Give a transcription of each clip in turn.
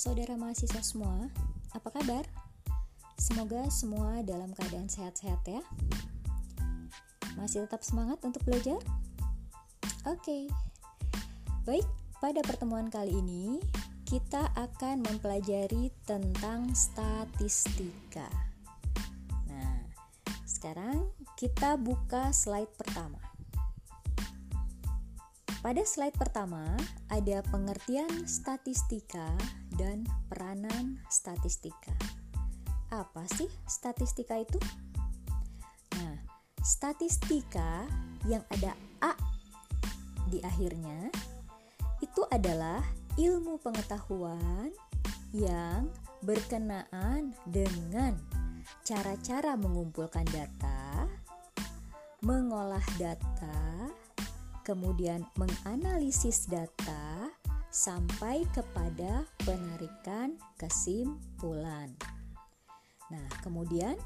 Saudara mahasiswa semua, apa kabar? Semoga semua dalam keadaan sehat-sehat ya. Masih tetap semangat untuk belajar? Oke. Baik, pada pertemuan kali ini kita akan mempelajari tentang statistika. Nah, sekarang kita buka slide pertama. Pada slide pertama ada pengertian statistika dan peranan statistika. Apa sih statistika itu? Nah, statistika yang ada A di akhirnya itu adalah ilmu pengetahuan yang berkenaan dengan cara-cara mengumpulkan data, mengolah data, kemudian menganalisis data sampai kepada penarikan kesimpulan. Nah, kemudian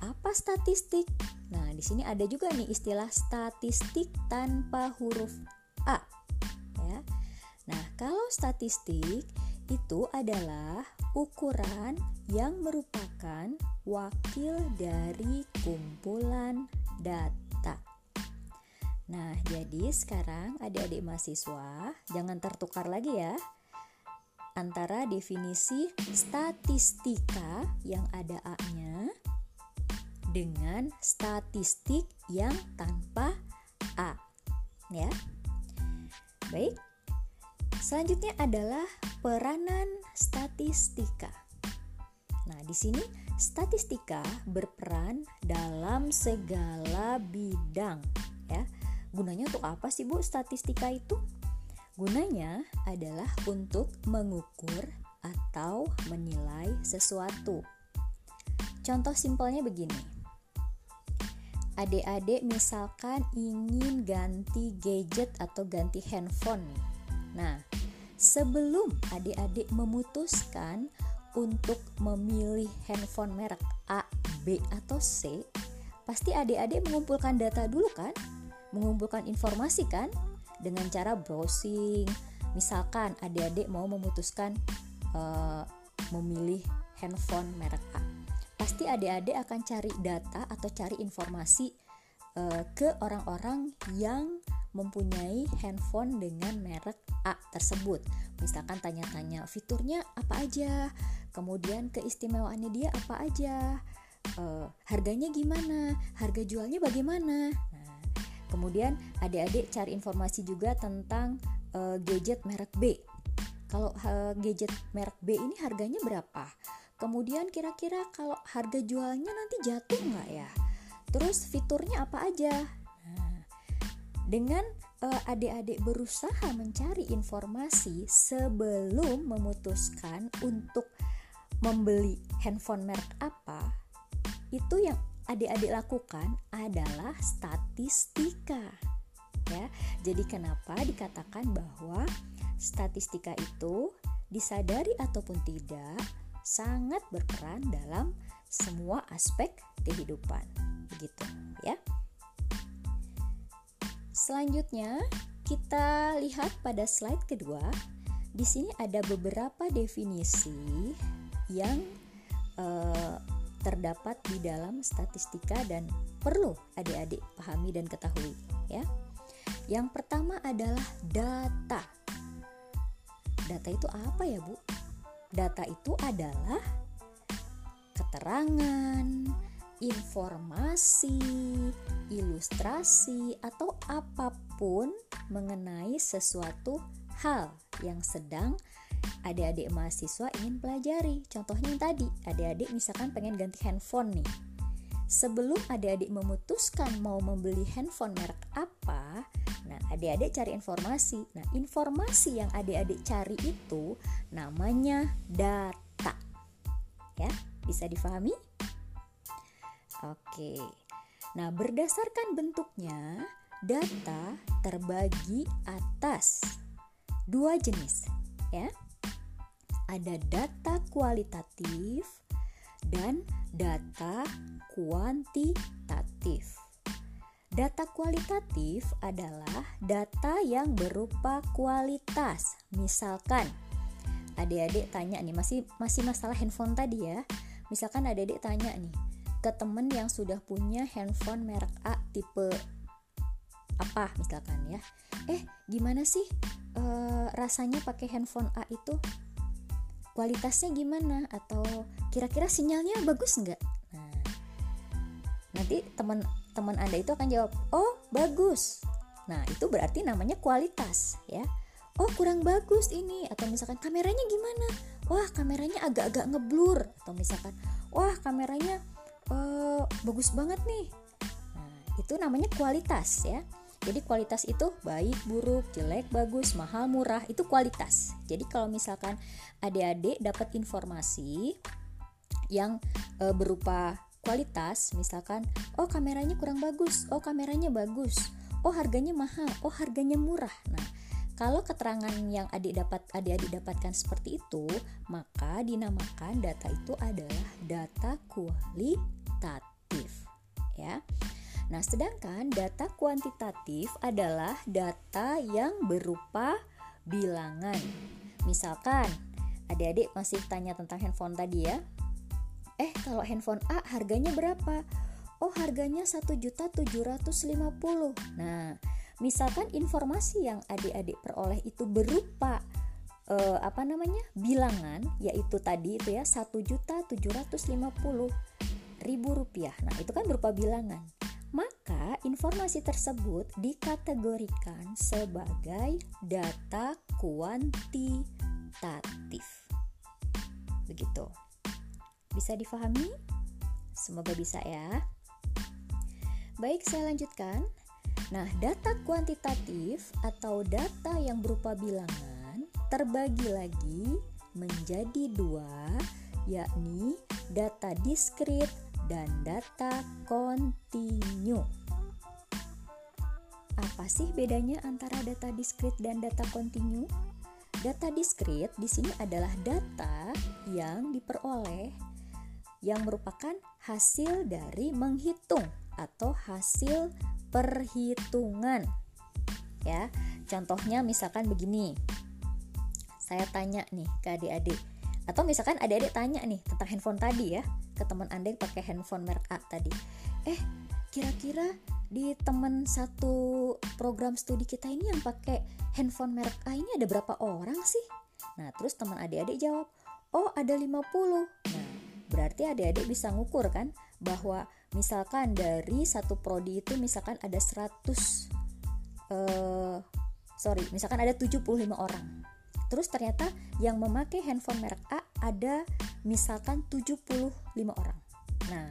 apa statistik? Nah, di sini ada juga nih istilah statistik tanpa huruf A. Ya. Nah, kalau statistik itu adalah ukuran yang merupakan wakil dari kumpulan data. Nah, jadi sekarang adik-adik mahasiswa jangan tertukar lagi ya antara definisi statistika yang ada A-nya dengan statistik yang tanpa A. Ya. Baik. Selanjutnya adalah peranan statistika. Nah, di sini statistika berperan dalam segala bidang Gunanya untuk apa sih Bu statistika itu? Gunanya adalah untuk mengukur atau menilai sesuatu. Contoh simpelnya begini. Adik-adik misalkan ingin ganti gadget atau ganti handphone Nah, sebelum adik-adik memutuskan untuk memilih handphone merek A, B, atau C, pasti adik-adik mengumpulkan data dulu kan? Mengumpulkan informasi kan dengan cara browsing. Misalkan adik-adik mau memutuskan uh, memilih handphone merek A, pasti adik-adik akan cari data atau cari informasi uh, ke orang-orang yang mempunyai handphone dengan merek A tersebut. Misalkan tanya-tanya fiturnya apa aja, kemudian keistimewaannya dia apa aja, uh, harganya gimana, harga jualnya bagaimana. Kemudian adik-adik cari informasi juga tentang uh, gadget merek B. Kalau uh, gadget merek B ini harganya berapa? Kemudian kira-kira kalau harga jualnya nanti jatuh nggak ya? Terus fiturnya apa aja? Nah, dengan uh, adik-adik berusaha mencari informasi sebelum memutuskan untuk membeli handphone merek apa, itu yang adik-adik lakukan adalah statistika. Ya. Jadi kenapa dikatakan bahwa statistika itu disadari ataupun tidak sangat berperan dalam semua aspek kehidupan. Begitu, ya. Selanjutnya, kita lihat pada slide kedua. Di sini ada beberapa definisi yang uh, terdapat di dalam statistika dan perlu adik-adik pahami dan ketahui ya. Yang pertama adalah data. Data itu apa ya, Bu? Data itu adalah keterangan, informasi, ilustrasi atau apa pun mengenai sesuatu hal yang sedang adik-adik mahasiswa ingin pelajari. Contohnya yang tadi, adik-adik misalkan pengen ganti handphone nih. Sebelum adik-adik memutuskan mau membeli handphone merek apa, nah adik-adik cari informasi. Nah, informasi yang adik-adik cari itu namanya data. Ya, bisa difahami? Oke. Nah, berdasarkan bentuknya, data terbagi atas dua jenis, ya ada data kualitatif dan data kuantitatif. Data kualitatif adalah data yang berupa kualitas. Misalkan, adik-adik tanya nih masih masih masalah handphone tadi ya misalkan adik-adik tanya nih ke temen yang sudah punya handphone merek A tipe apa misalkan ya eh gimana sih e, rasanya pakai handphone A itu kualitasnya gimana? Atau kira-kira sinyalnya bagus nggak? Nah nanti teman teman anda itu akan jawab oh bagus. Nah itu berarti namanya kualitas ya. Oh kurang bagus ini. Atau misalkan kameranya gimana? Wah kameranya agak-agak ngeblur. Atau misalkan wah kameranya uh, bagus banget nih. Nah itu namanya kualitas ya jadi kualitas itu baik, buruk, jelek, bagus, mahal, murah itu kualitas. Jadi kalau misalkan adik-adik dapat informasi yang e, berupa kualitas, misalkan oh kameranya kurang bagus, oh kameranya bagus, oh harganya mahal, oh harganya murah. Nah, kalau keterangan yang adik dapat adik-adik dapatkan seperti itu, maka dinamakan data itu adalah data kualitatif. Ya. Nah, sedangkan data kuantitatif adalah data yang berupa bilangan. Misalkan, adik-adik masih tanya tentang handphone tadi ya. Eh, kalau handphone A harganya berapa? Oh, harganya 1.750. Nah, misalkan informasi yang adik-adik peroleh itu berupa eh, apa namanya? bilangan, yaitu tadi itu ya 1.750 ribu rupiah. Nah, itu kan berupa bilangan maka informasi tersebut dikategorikan sebagai data kuantitatif. Begitu. Bisa difahami? Semoga bisa ya. Baik, saya lanjutkan. Nah, data kuantitatif atau data yang berupa bilangan terbagi lagi menjadi dua, yakni data diskrit dan data kontinu. Apa sih bedanya antara data diskrit dan data kontinu? Data diskrit di sini adalah data yang diperoleh yang merupakan hasil dari menghitung atau hasil perhitungan. Ya, contohnya misalkan begini. Saya tanya nih ke adik-adik, atau misalkan adik-adik tanya nih tentang handphone tadi ya ke teman anda yang pakai handphone merek A tadi. Eh kira-kira di teman satu program studi kita ini yang pakai handphone merek A ini ada berapa orang sih? Nah terus teman adik-adik jawab oh ada 50 nah berarti adik-adik bisa ngukur kan bahwa misalkan dari satu prodi itu misalkan ada 100 uh, sorry misalkan ada 75 orang Terus ternyata yang memakai handphone merek A ada misalkan 75 orang. Nah,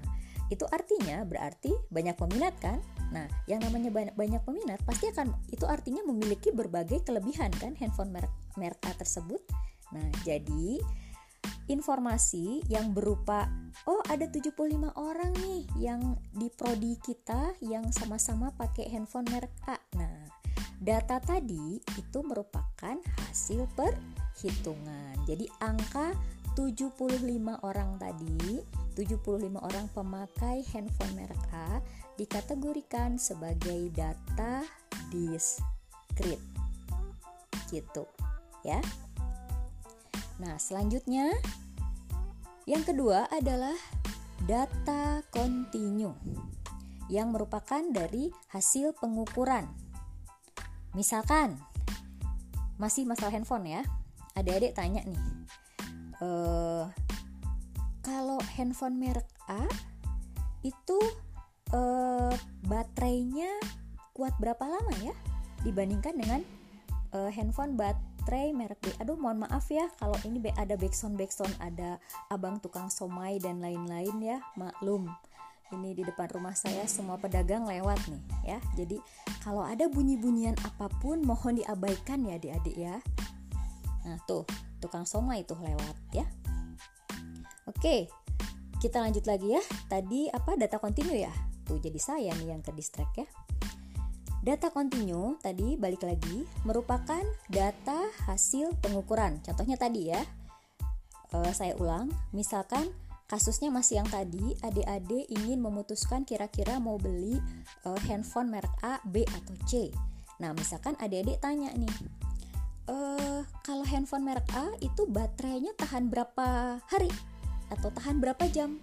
itu artinya berarti banyak peminat kan? Nah, yang namanya banyak banyak peminat pasti akan itu artinya memiliki berbagai kelebihan kan handphone merek merek A tersebut. Nah, jadi informasi yang berupa oh ada 75 orang nih yang di prodi kita yang sama-sama pakai handphone merek A. Nah, Data tadi itu merupakan hasil perhitungan. Jadi angka 75 orang tadi, 75 orang pemakai handphone merek A dikategorikan sebagai data diskrit. Gitu, ya. Nah, selanjutnya yang kedua adalah data kontinu yang merupakan dari hasil pengukuran Misalkan masih masalah handphone ya, adik-adik tanya nih, e, kalau handphone merek A itu e, baterainya kuat berapa lama ya dibandingkan dengan e, handphone baterai merek B. Aduh, mohon maaf ya kalau ini ada backsound backsound ada abang tukang somai dan lain-lain ya, maklum ini di depan rumah saya semua pedagang lewat nih ya. Jadi kalau ada bunyi-bunyian apa pun mohon diabaikan ya adik-adik ya. Nah tuh tukang soma itu lewat ya. Oke kita lanjut lagi ya. Tadi apa data kontinu ya? Tuh jadi saya nih yang ke distract ya. Data kontinu tadi balik lagi merupakan data hasil pengukuran. Contohnya tadi ya, uh, saya ulang. Misalkan kasusnya masih yang tadi adik-adik ingin memutuskan kira-kira mau beli uh, handphone merek A, B atau C. Nah, misalkan adik-adik tanya nih, uh, kalau handphone merek A itu baterainya tahan berapa hari? Atau tahan berapa jam?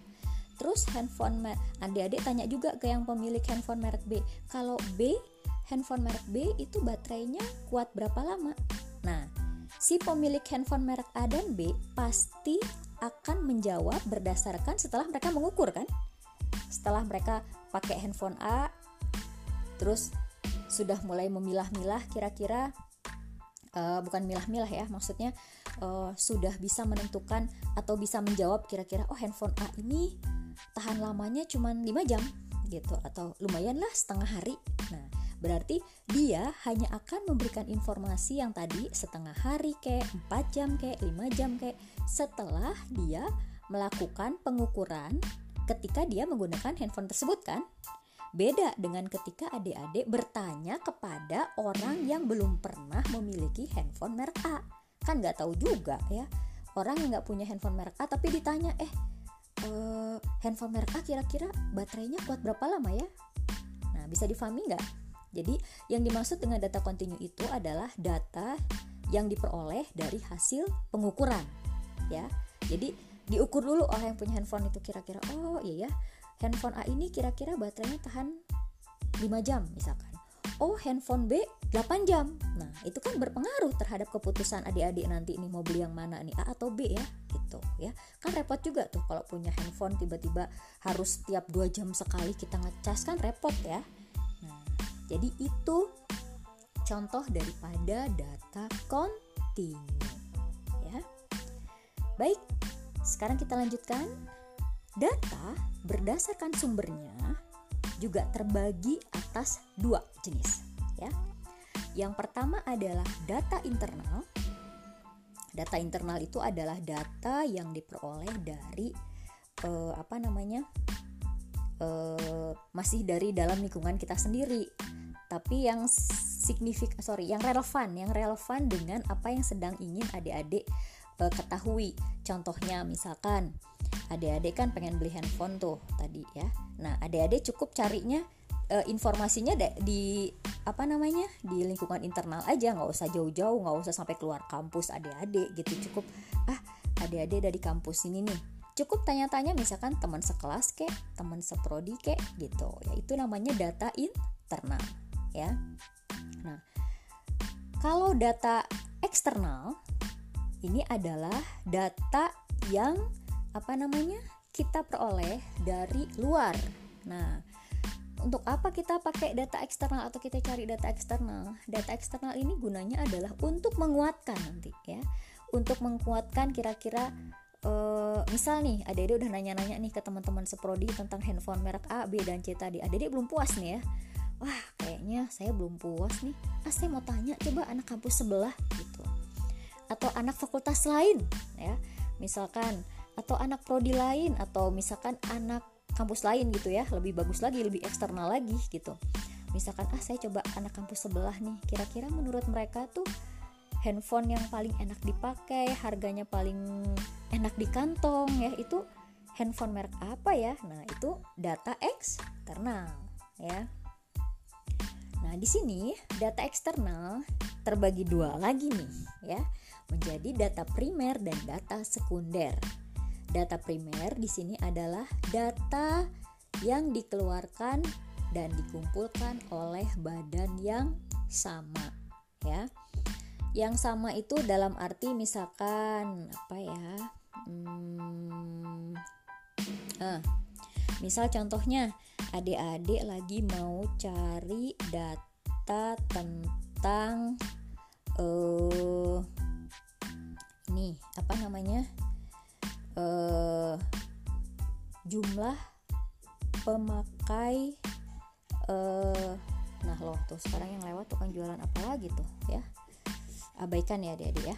Terus handphone adik-adik tanya juga ke yang pemilik handphone merek B kalau B handphone merek B itu baterainya kuat berapa lama? Nah si pemilik handphone merek A dan B pasti akan menjawab berdasarkan setelah mereka mengukur kan? Setelah mereka pakai handphone A terus sudah mulai memilah-milah kira-kira uh, bukan milah-milah ya maksudnya uh, sudah bisa menentukan atau bisa menjawab kira-kira oh handphone A ini tahan lamanya cuma 5 jam gitu atau lumayan lah setengah hari. Nah berarti dia hanya akan memberikan informasi yang tadi setengah hari kayak 4 jam kayak 5 jam kayak setelah dia melakukan pengukuran ketika dia menggunakan handphone tersebut kan Beda dengan ketika adik-adik bertanya kepada orang yang belum pernah memiliki handphone merek A. Kan nggak tahu juga ya. Orang yang nggak punya handphone merek A tapi ditanya, eh uh, handphone merek A kira-kira baterainya kuat berapa lama ya? Nah bisa difahami nggak? Jadi yang dimaksud dengan data kontinu itu adalah data yang diperoleh dari hasil pengukuran ya. Jadi diukur dulu oleh yang punya handphone itu kira-kira oh iya ya. Handphone A ini kira-kira baterainya tahan 5 jam misalkan. Oh handphone B 8 jam. Nah itu kan berpengaruh terhadap keputusan adik-adik nanti ini mau beli yang mana nih A atau B ya gitu ya. Kan repot juga tuh kalau punya handphone tiba-tiba harus setiap 2 jam sekali kita ngecas kan repot ya jadi itu contoh daripada data kontinu ya baik sekarang kita lanjutkan Data berdasarkan sumbernya juga terbagi atas dua jenis ya. Yang pertama adalah data internal. Data internal itu adalah data yang diperoleh dari eh, apa namanya? Eh, masih dari dalam lingkungan kita sendiri. Tapi yang signifik sorry, yang relevan, yang relevan dengan apa yang sedang ingin adik-adik eh, ketahui. Contohnya misalkan adik-adik kan pengen beli handphone tuh tadi ya. Nah adik-adik cukup carinya uh, informasinya di apa namanya di lingkungan internal aja. Nggak usah jauh-jauh nggak usah sampai keluar kampus adik-adik gitu. Cukup ah adik-adik dari kampus ini nih. Cukup tanya-tanya misalkan teman sekelas kek teman seprodi kek gitu. Ya itu namanya data internal ya nah kalau data eksternal ini adalah data yang apa namanya kita peroleh dari luar. Nah, untuk apa kita pakai data eksternal atau kita cari data eksternal? Data eksternal ini gunanya adalah untuk menguatkan nanti ya, untuk menguatkan kira-kira uh, misal nih, adik-adik udah nanya-nanya nih ke teman-teman seprodi tentang handphone merek A, B dan C tadi. Adik-adik belum puas nih ya. Wah, kayaknya saya belum puas nih. Ah, saya mau tanya coba anak kampus sebelah gitu. Atau anak fakultas lain ya. Misalkan atau anak prodi lain atau misalkan anak kampus lain gitu ya lebih bagus lagi lebih eksternal lagi gitu misalkan ah saya coba anak kampus sebelah nih kira-kira menurut mereka tuh handphone yang paling enak dipakai harganya paling enak di kantong ya itu handphone merek apa ya nah itu data eksternal ya nah di sini data eksternal terbagi dua lagi nih ya menjadi data primer dan data sekunder Data primer di sini adalah data yang dikeluarkan dan dikumpulkan oleh badan yang sama ya. Yang sama itu dalam arti misalkan apa ya? Hmm, eh, misal contohnya adik-adik lagi mau cari data tentang eh ini apa namanya? uh, jumlah pemakai uh, nah loh tuh sekarang yang lewat tukang jualan apa lagi tuh ya abaikan ya adik-adik ya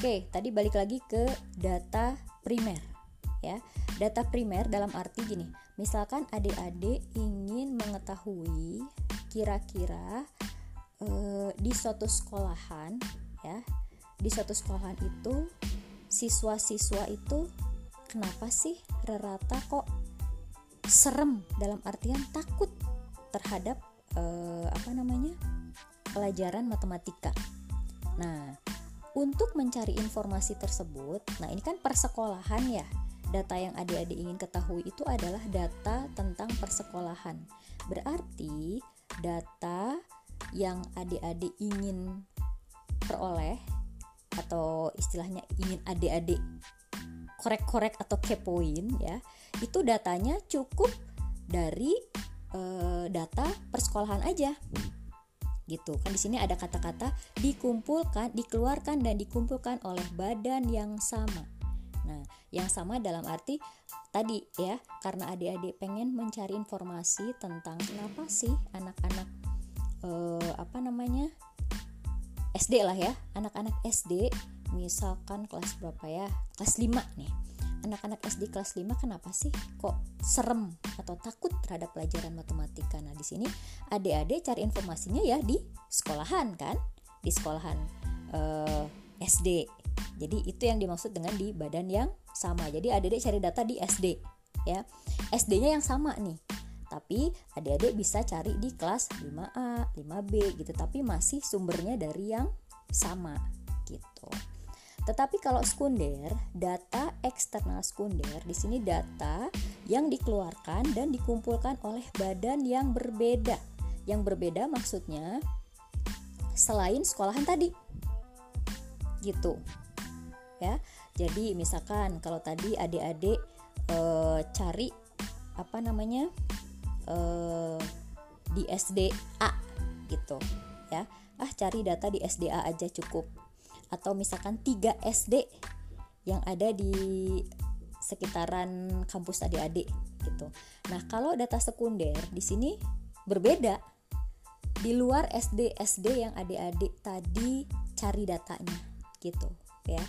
oke tadi balik lagi ke data primer ya data primer dalam arti gini misalkan adik-adik ingin mengetahui kira-kira uh, di suatu sekolahan ya di suatu sekolahan itu siswa-siswa itu kenapa sih rata kok serem dalam artian takut terhadap eh, apa namanya pelajaran matematika Nah, untuk mencari informasi tersebut, nah ini kan persekolahan ya. Data yang adik-adik ingin ketahui itu adalah data tentang persekolahan. Berarti data yang adik-adik ingin peroleh atau istilahnya ingin adik-adik korek-korek atau kepoin ya, itu datanya cukup dari e, data persekolahan aja. Gitu. Kan di sini ada kata-kata dikumpulkan dikeluarkan dan dikumpulkan oleh badan yang sama nah yang sama dalam arti tadi ya karena adik-adik pengen mencari informasi tentang kenapa sih anak-anak eh, apa namanya SD lah ya anak-anak SD misalkan kelas berapa ya kelas 5 nih anak-anak SD kelas 5 kenapa sih kok serem atau takut terhadap pelajaran matematika? Nah, di sini adik-adik cari informasinya ya di sekolahan kan? Di sekolahan eh, SD. Jadi itu yang dimaksud dengan di badan yang sama. Jadi adik-adik cari data di SD ya. SD-nya yang sama nih. Tapi adik-adik bisa cari di kelas 5A, 5B gitu, tapi masih sumbernya dari yang sama gitu. Tetapi kalau sekunder, data eksternal sekunder di sini data yang dikeluarkan dan dikumpulkan oleh badan yang berbeda. Yang berbeda maksudnya selain sekolahan tadi. Gitu. Ya. Jadi misalkan kalau tadi adik-adik e, cari apa namanya? e, di SDA gitu, ya. Ah, cari data di SDA aja cukup atau misalkan 3 SD yang ada di sekitaran kampus adik-adik gitu. Nah, kalau data sekunder di sini berbeda. Di luar SD SD yang adik-adik tadi cari datanya gitu ya.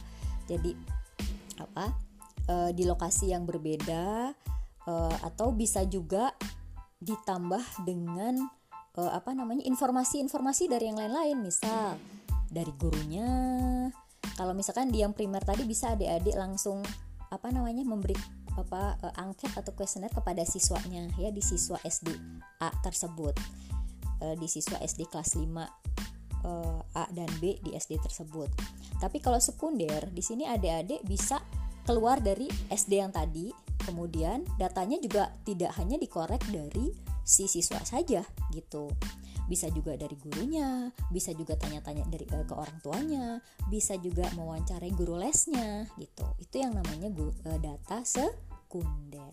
Jadi apa? E, di lokasi yang berbeda e, atau bisa juga ditambah dengan e, apa namanya informasi-informasi dari yang lain-lain. Misal dari gurunya. Kalau misalkan di yang primer tadi bisa adik-adik langsung apa namanya memberi apa uh, angket atau kuesioner kepada siswanya ya di siswa SD A tersebut. Uh, di siswa SD kelas 5 eh, A dan B di SD tersebut. Tapi kalau sekunder di sini adik-adik bisa keluar dari SD yang tadi, kemudian datanya juga tidak hanya dikorek dari si siswa saja gitu bisa juga dari gurunya, bisa juga tanya-tanya dari uh, ke orang tuanya, bisa juga mewawancarai guru lesnya gitu. Itu yang namanya uh, data sekunder.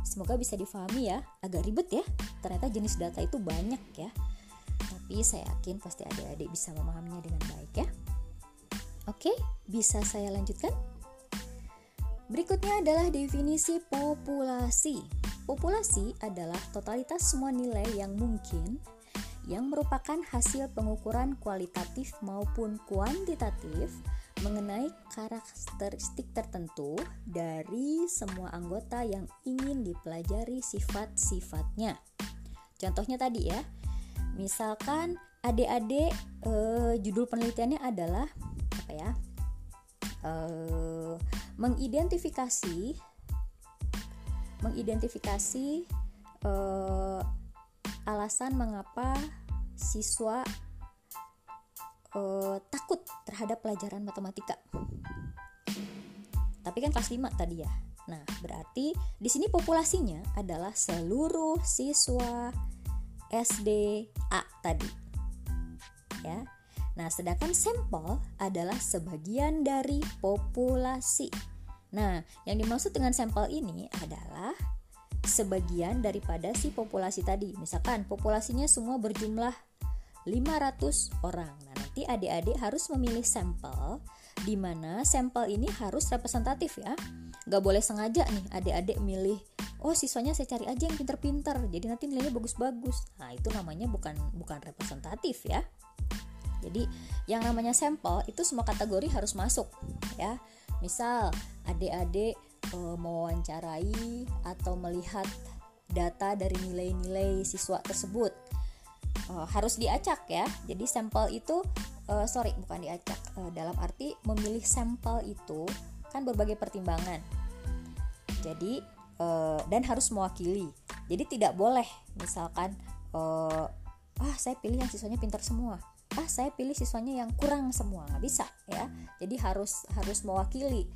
Semoga bisa difahami ya, agak ribet ya. Ternyata jenis data itu banyak ya. Tapi saya yakin pasti adik-adik bisa memahaminya dengan baik ya. Oke, bisa saya lanjutkan? Berikutnya adalah definisi populasi. Populasi adalah totalitas semua nilai yang mungkin yang merupakan hasil pengukuran kualitatif maupun kuantitatif mengenai karakteristik tertentu dari semua anggota yang ingin dipelajari sifat-sifatnya. Contohnya tadi ya, misalkan adik-adik eh, judul penelitiannya adalah apa ya? Eh, mengidentifikasi mengidentifikasi eh, alasan mengapa siswa takut terhadap pelajaran matematika. Tapi kan kelas 5 tadi ya. Nah, berarti di sini populasinya adalah seluruh siswa SD A tadi. Ya. Nah, sedangkan sampel adalah sebagian dari populasi. Nah, yang dimaksud dengan sampel ini adalah sebagian daripada si populasi tadi. Misalkan populasinya semua berjumlah 500 orang. Nah, nanti adik-adik harus memilih sampel di mana sampel ini harus representatif ya. Gak boleh sengaja nih adik-adik milih oh siswanya saya cari aja yang pinter-pinter jadi nanti nilainya bagus-bagus nah itu namanya bukan bukan representatif ya jadi yang namanya sampel itu semua kategori harus masuk ya misal adik-adik e, mewawancarai atau melihat data dari nilai-nilai siswa tersebut e, harus diacak ya. Jadi sampel itu e, sorry bukan diacak e, dalam arti memilih sampel itu kan berbagai pertimbangan. Jadi e, dan harus mewakili. Jadi tidak boleh misalkan e, ah saya pilih yang siswanya pintar semua. Ah saya pilih siswanya yang kurang semua. Nggak bisa ya. Jadi harus harus mewakili.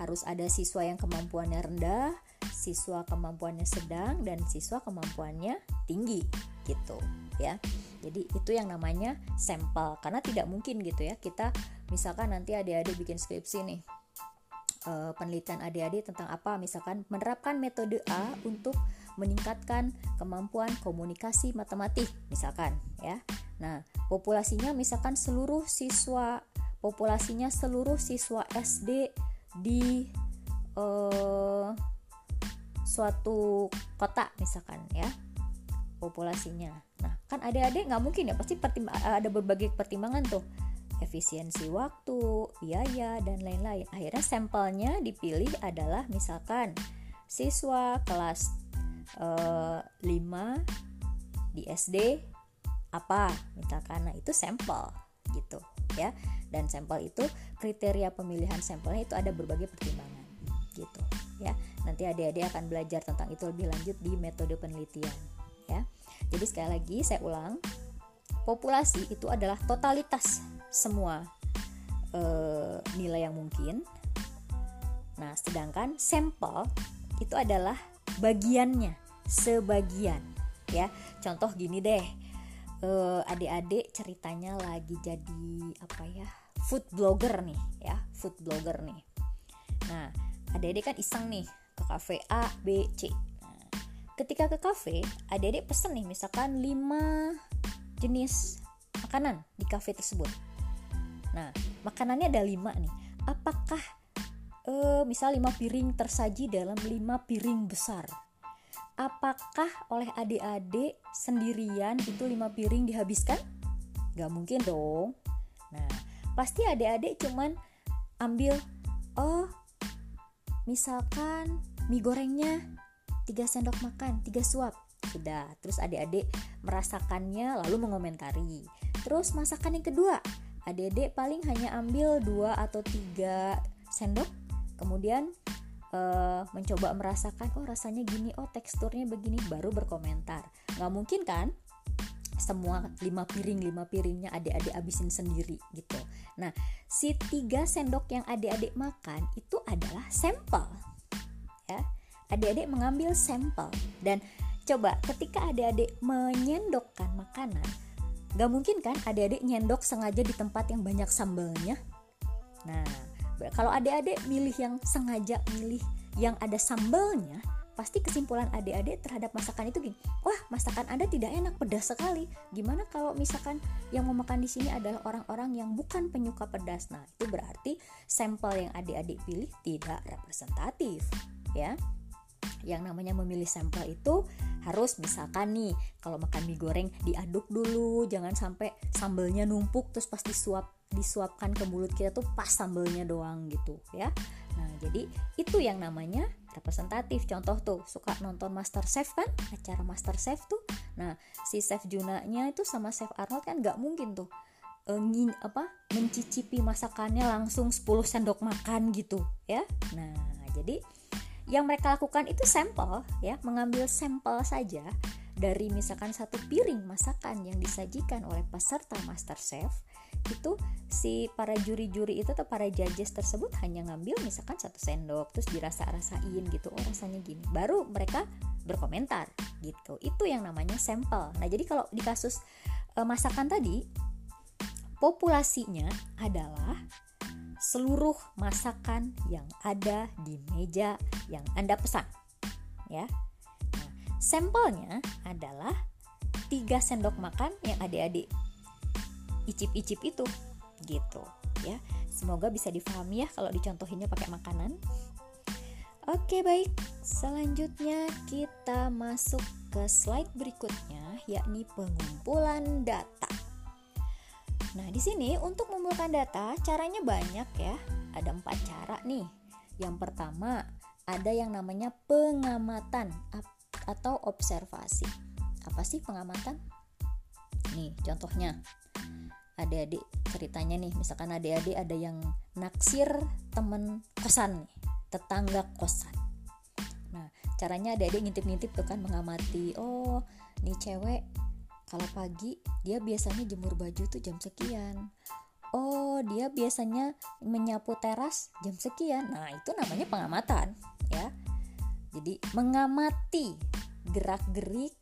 Harus ada siswa yang kemampuannya rendah siswa kemampuannya sedang dan siswa kemampuannya tinggi gitu ya. Jadi itu yang namanya sampel. Karena tidak mungkin gitu ya kita misalkan nanti adik-adik bikin skripsi nih uh, penelitian adik-adik tentang apa? Misalkan menerapkan metode A untuk meningkatkan kemampuan komunikasi matematik misalkan ya. Nah populasinya misalkan seluruh siswa populasinya seluruh siswa SD di uh, suatu kota misalkan ya populasinya. Nah kan adik-adik nggak mungkin ya pasti ada berbagai pertimbangan tuh efisiensi waktu, biaya, dan lain-lain. Akhirnya sampelnya dipilih adalah misalkan siswa kelas uh, eh, 5 di SD apa misalkan. Nah itu sampel gitu ya. Dan sampel itu kriteria pemilihan sampelnya itu ada berbagai pertimbangan gitu ya. Nanti adik-adik akan belajar tentang itu lebih lanjut di metode penelitian ya. Jadi sekali lagi saya ulang populasi itu adalah totalitas semua e, nilai yang mungkin. Nah, sedangkan sampel itu adalah bagiannya, sebagian ya. Contoh gini deh. Eh, adik-adik ceritanya lagi jadi apa ya? food blogger nih ya, food blogger nih. Nah, adik-adik kan iseng nih ke kafe A, B, C. Nah, ketika ke kafe, adik-adik pesen nih misalkan 5 jenis makanan di kafe tersebut. Nah, makanannya ada lima nih. Apakah uh, misal lima piring tersaji dalam lima piring besar? Apakah oleh adik-adik sendirian itu lima piring dihabiskan? Gak mungkin dong. Nah, pasti adik-adik cuman ambil oh misalkan mie gorengnya 3 sendok makan, 3 suap. Sudah, terus adik-adik merasakannya lalu mengomentari. Terus masakan yang kedua, adik paling hanya ambil dua atau tiga sendok. Kemudian uh, mencoba merasakan oh rasanya gini oh teksturnya begini baru berkomentar. Nggak mungkin kan? Semua lima piring lima piringnya adik-adik abisin sendiri gitu. Nah si tiga sendok yang adik-adik makan itu adalah sampel ya. Adik-adik mengambil sampel dan coba ketika adik-adik menyendokkan makanan Gak mungkin kan adik-adik nyendok sengaja di tempat yang banyak sambalnya? Nah, kalau adik-adik milih yang sengaja milih yang ada sambalnya, pasti kesimpulan adik-adik terhadap masakan itu gini, wah masakan Anda tidak enak, pedas sekali. Gimana kalau misalkan yang mau makan di sini adalah orang-orang yang bukan penyuka pedas? Nah, itu berarti sampel yang adik-adik pilih tidak representatif, ya yang namanya memilih sampel itu harus misalkan nih kalau makan mie goreng diaduk dulu jangan sampai sambelnya numpuk terus pas disuap disuapkan ke mulut kita tuh pas sambelnya doang gitu ya. Nah jadi itu yang namanya representatif. Contoh tuh suka nonton Master Chef kan? Acara Master Chef tuh. Nah si Chef Junanya itu sama Chef Arnold kan nggak mungkin tuh ingin apa mencicipi masakannya langsung 10 sendok makan gitu ya. Nah jadi yang mereka lakukan itu sampel ya mengambil sampel saja dari misalkan satu piring masakan yang disajikan oleh peserta master chef itu si para juri-juri itu atau para judges tersebut hanya ngambil misalkan satu sendok terus dirasa-rasain gitu oh rasanya gini. Baru mereka berkomentar gitu. Itu yang namanya sampel. Nah jadi kalau di kasus e, masakan tadi populasinya adalah seluruh masakan yang ada di meja yang Anda pesan. Ya. Nah, sampelnya adalah 3 sendok makan yang adik-adik icip-icip itu gitu ya. Semoga bisa difahami ya kalau dicontohinnya pakai makanan. Oke, baik. Selanjutnya kita masuk ke slide berikutnya yakni pengumpulan data. Nah, di sini untuk mengumpulkan data caranya banyak ya. Ada empat cara nih. Yang pertama, ada yang namanya pengamatan atau observasi. Apa sih pengamatan? Nih, contohnya. Adik-adik ceritanya nih, misalkan adik-adik ada yang naksir temen kosan nih, tetangga kosan. Nah, caranya adik-adik ngintip-ngintip tuh kan mengamati, oh, nih cewek kalau pagi dia biasanya jemur baju tuh jam sekian oh dia biasanya menyapu teras jam sekian nah itu namanya pengamatan ya jadi mengamati gerak-gerik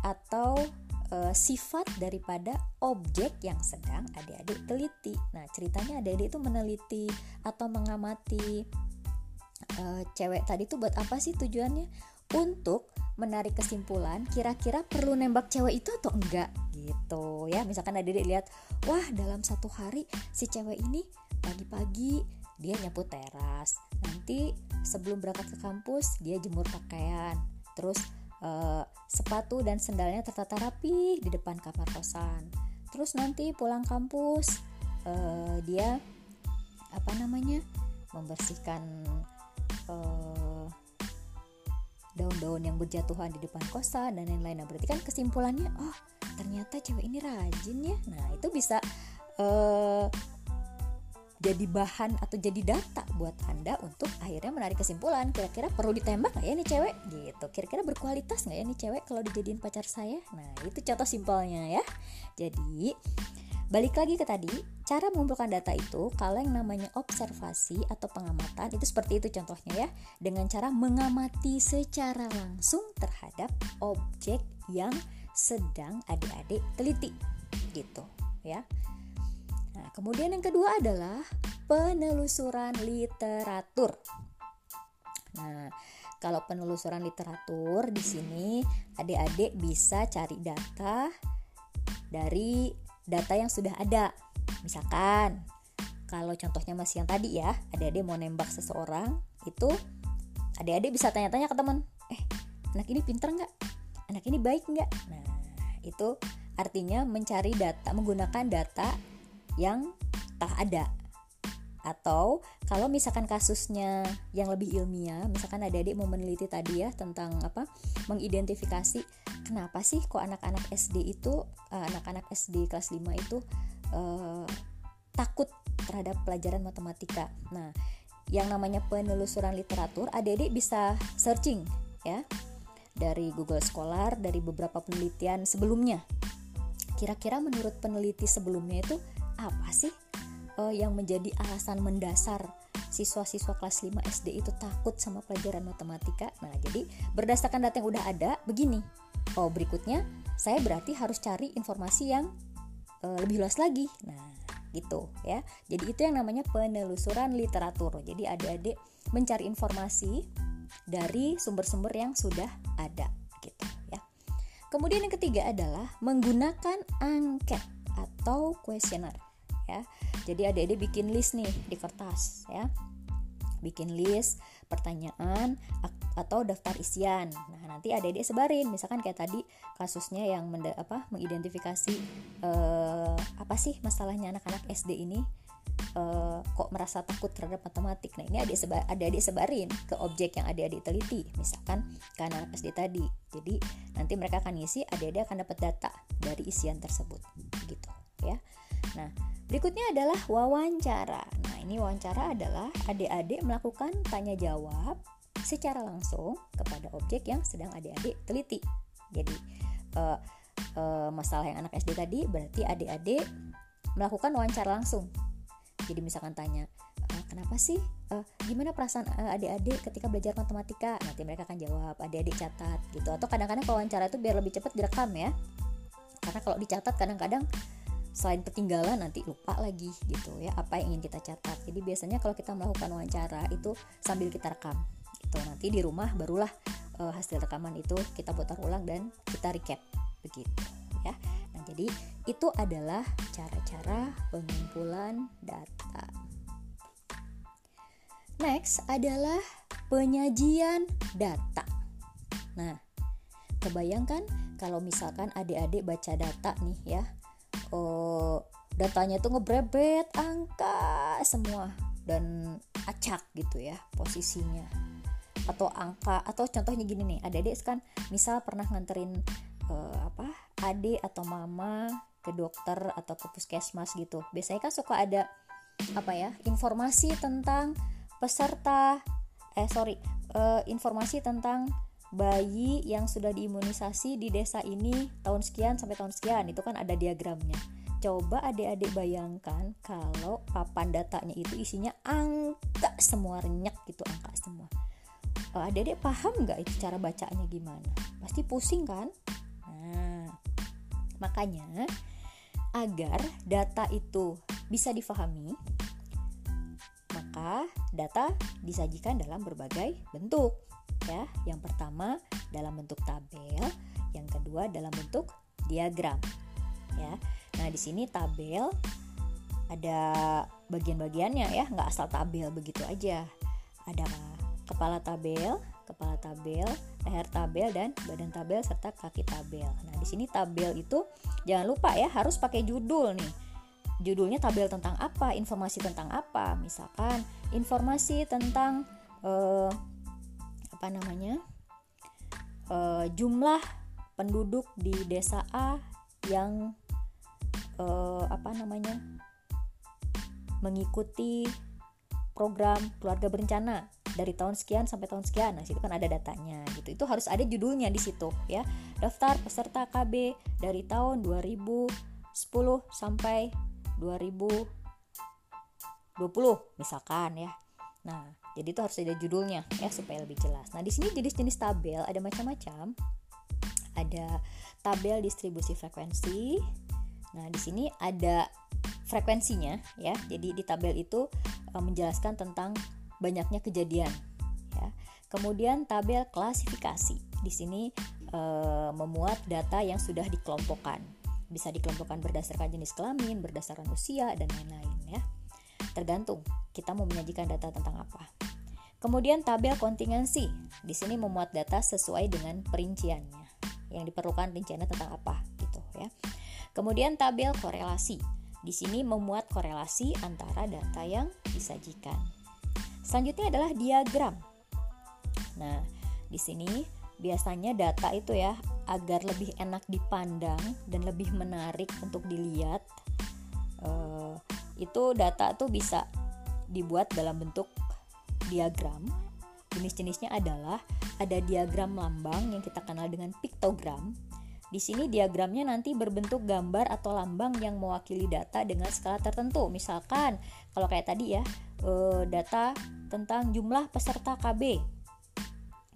atau e, sifat daripada objek yang sedang adik-adik teliti. Nah, ceritanya adik-adik itu meneliti atau mengamati e, cewek tadi itu buat apa sih tujuannya? Untuk menarik kesimpulan kira-kira perlu nembak cewek itu atau enggak gitu ya. Misalkan adik-adik lihat, wah dalam satu hari si cewek ini pagi-pagi dia nyapu teras. Nanti sebelum berangkat ke kampus dia jemur pakaian. Terus uh, sepatu dan sendalnya tertata rapi di depan kamar kosan. Terus nanti pulang kampus uh, dia apa namanya membersihkan eh, daun-daun yang berjatuhan di depan kosan dan lain-lain. Nah, berarti kan kesimpulannya, oh ternyata cewek ini rajin ya. Nah itu bisa uh, jadi bahan atau jadi data buat Anda untuk akhirnya menarik kesimpulan. Kira-kira perlu ditembak nggak ya nih cewek? Gitu. Kira-kira berkualitas nggak ya nih cewek kalau dijadiin pacar saya? Nah itu contoh simpelnya ya. Jadi balik lagi ke tadi cara mengumpulkan data itu kalau yang namanya observasi atau pengamatan itu seperti itu contohnya ya dengan cara mengamati secara langsung terhadap objek yang sedang adik-adik teliti gitu ya Nah, kemudian yang kedua adalah penelusuran literatur. Nah, kalau penelusuran literatur di sini adik-adik bisa cari data dari data yang sudah ada. Misalkan kalau contohnya masih yang tadi ya, adik-adik mau nembak seseorang, itu adik-adik bisa tanya-tanya ke teman, eh anak ini pinter nggak? Anak ini baik nggak? Nah, itu artinya mencari data, menggunakan data yang tak ada atau kalau misalkan kasusnya yang lebih ilmiah misalkan adik-adik mau meneliti tadi ya tentang apa mengidentifikasi kenapa sih kok anak-anak SD itu uh, anak-anak SD kelas 5 itu uh, takut terhadap pelajaran matematika? Nah yang namanya penelusuran literatur adik-adik bisa searching ya dari Google Scholar dari beberapa penelitian sebelumnya. Kira-kira menurut peneliti sebelumnya itu apa sih uh, yang menjadi alasan mendasar siswa-siswa kelas 5 SD itu takut sama pelajaran matematika. Nah, jadi berdasarkan data yang udah ada, begini. Oh, berikutnya saya berarti harus cari informasi yang uh, lebih luas lagi. Nah, gitu ya. Jadi itu yang namanya penelusuran literatur. Jadi adik-adik mencari informasi dari sumber-sumber yang sudah ada gitu ya. Kemudian yang ketiga adalah menggunakan angket atau kuesioner ya jadi adik-adik bikin list nih di kertas ya bikin list pertanyaan atau daftar isian nah nanti adik-adik sebarin misalkan kayak tadi kasusnya yang menda, apa mengidentifikasi eh, apa sih masalahnya anak-anak SD ini uh, kok merasa takut terhadap matematik. Nah, ini adik sebar, adik-adik sebarin ke objek yang adik-adik teliti, misalkan ke anak SD tadi. Jadi, nanti mereka akan ngisi, adik-adik akan dapat data dari isian tersebut. Gitu, ya. Nah, Berikutnya adalah wawancara. Nah, ini wawancara adalah adik-adik melakukan tanya jawab secara langsung kepada objek yang sedang adik-adik teliti. Jadi, uh, uh, masalah yang anak SD tadi berarti adik-adik melakukan wawancara langsung. Jadi misalkan tanya, uh, kenapa sih? Uh, gimana perasaan uh, adik-adik ketika belajar matematika? Nanti mereka akan jawab, adik-adik catat gitu. Atau kadang-kadang wawancara itu biar lebih cepat direkam ya. Karena kalau dicatat kadang-kadang selain ketinggalan nanti lupa lagi gitu ya apa yang ingin kita catat. Jadi biasanya kalau kita melakukan wawancara itu sambil kita rekam itu nanti di rumah barulah uh, hasil rekaman itu kita putar ulang dan kita recap begitu ya. Nah jadi itu adalah cara-cara pengumpulan data. Next adalah penyajian data. Nah kebayangkan kalau misalkan adik-adik baca data nih ya uh, datanya tuh ngebrebet angka semua. Dan acak gitu ya posisinya. Atau angka atau contohnya gini nih adik-adik kan misal pernah nganterin uh, apa adik atau mama ke dokter atau ke puskesmas gitu. Biasanya kan suka ada apa ya informasi tentang peserta eh sorry uh, informasi tentang bayi yang sudah diimunisasi di desa ini tahun sekian sampai tahun sekian. Itu kan ada diagramnya. Coba adik-adik bayangkan kalau papan datanya itu isinya angka semua renyek gitu angka semua. Uh, adik-adik paham nggak itu cara bacanya gimana? Pasti pusing kan? Nah makanya agar data itu bisa difahami maka data disajikan dalam berbagai bentuk ya yang pertama dalam bentuk tabel yang kedua dalam bentuk diagram ya Nah, di sini tabel ada bagian-bagiannya ya, nggak asal tabel begitu aja. Ada kepala tabel, kepala tabel, leher tabel dan badan tabel serta kaki tabel. Nah, di sini tabel itu jangan lupa ya harus pakai judul nih. Judulnya tabel tentang apa, informasi tentang apa. Misalkan informasi tentang eh, apa namanya? Eh, jumlah penduduk di desa A yang uh, apa namanya mengikuti program keluarga berencana dari tahun sekian sampai tahun sekian. Nah, situ kan ada datanya gitu. Itu harus ada judulnya di situ ya. Daftar peserta KB dari tahun 2010 sampai 2020 misalkan ya. Nah, jadi itu harus ada judulnya ya supaya lebih jelas. Nah, di sini jenis-jenis tabel ada macam-macam. Ada tabel distribusi frekuensi, Nah, di sini ada frekuensinya ya. Jadi di tabel itu e, menjelaskan tentang banyaknya kejadian ya. Kemudian tabel klasifikasi. Di sini e, memuat data yang sudah dikelompokkan. Bisa dikelompokkan berdasarkan jenis kelamin, berdasarkan usia dan lain-lain ya. Tergantung kita mau menyajikan data tentang apa. Kemudian tabel kontingensi. Di sini memuat data sesuai dengan perinciannya. Yang diperlukan rinciannya tentang apa gitu ya. Kemudian tabel korelasi. Di sini memuat korelasi antara data yang disajikan. Selanjutnya adalah diagram. Nah, di sini biasanya data itu ya agar lebih enak dipandang dan lebih menarik untuk dilihat. Uh, itu data tuh bisa dibuat dalam bentuk diagram. Jenis-jenisnya adalah ada diagram lambang yang kita kenal dengan piktogram di sini diagramnya nanti berbentuk gambar atau lambang yang mewakili data dengan skala tertentu. Misalkan kalau kayak tadi ya, eh, data tentang jumlah peserta KB.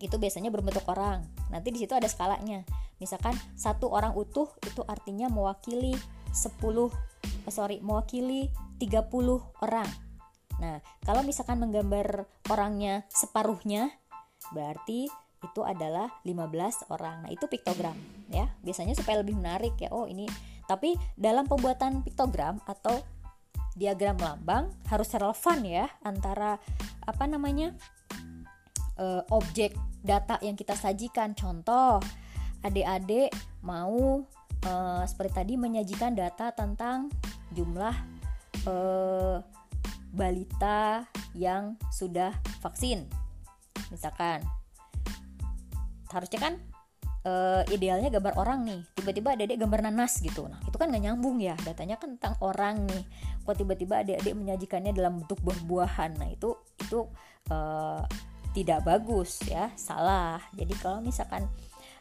Itu biasanya berbentuk orang. Nanti di situ ada skalanya. Misalkan satu orang utuh itu artinya mewakili 10 eh, sorry, mewakili 30 orang. Nah, kalau misalkan menggambar orangnya separuhnya berarti itu adalah 15 orang. Nah, itu piktogram ya. Biasanya supaya lebih menarik ya. Oh, ini tapi dalam pembuatan piktogram atau diagram lambang harus relevan ya antara apa namanya? e, objek data yang kita sajikan. Contoh, adik-adik mau e, seperti tadi menyajikan data tentang jumlah e, balita yang sudah vaksin. Misalkan. Harusnya kan uh, idealnya gambar orang nih. Tiba-tiba adik-adik gambar nanas gitu. Nah itu kan nggak nyambung ya. Datanya kan tentang orang nih. Kok tiba-tiba adik-adik menyajikannya dalam bentuk buah-buahan. Nah itu itu uh, tidak bagus ya. Salah. Jadi kalau misalkan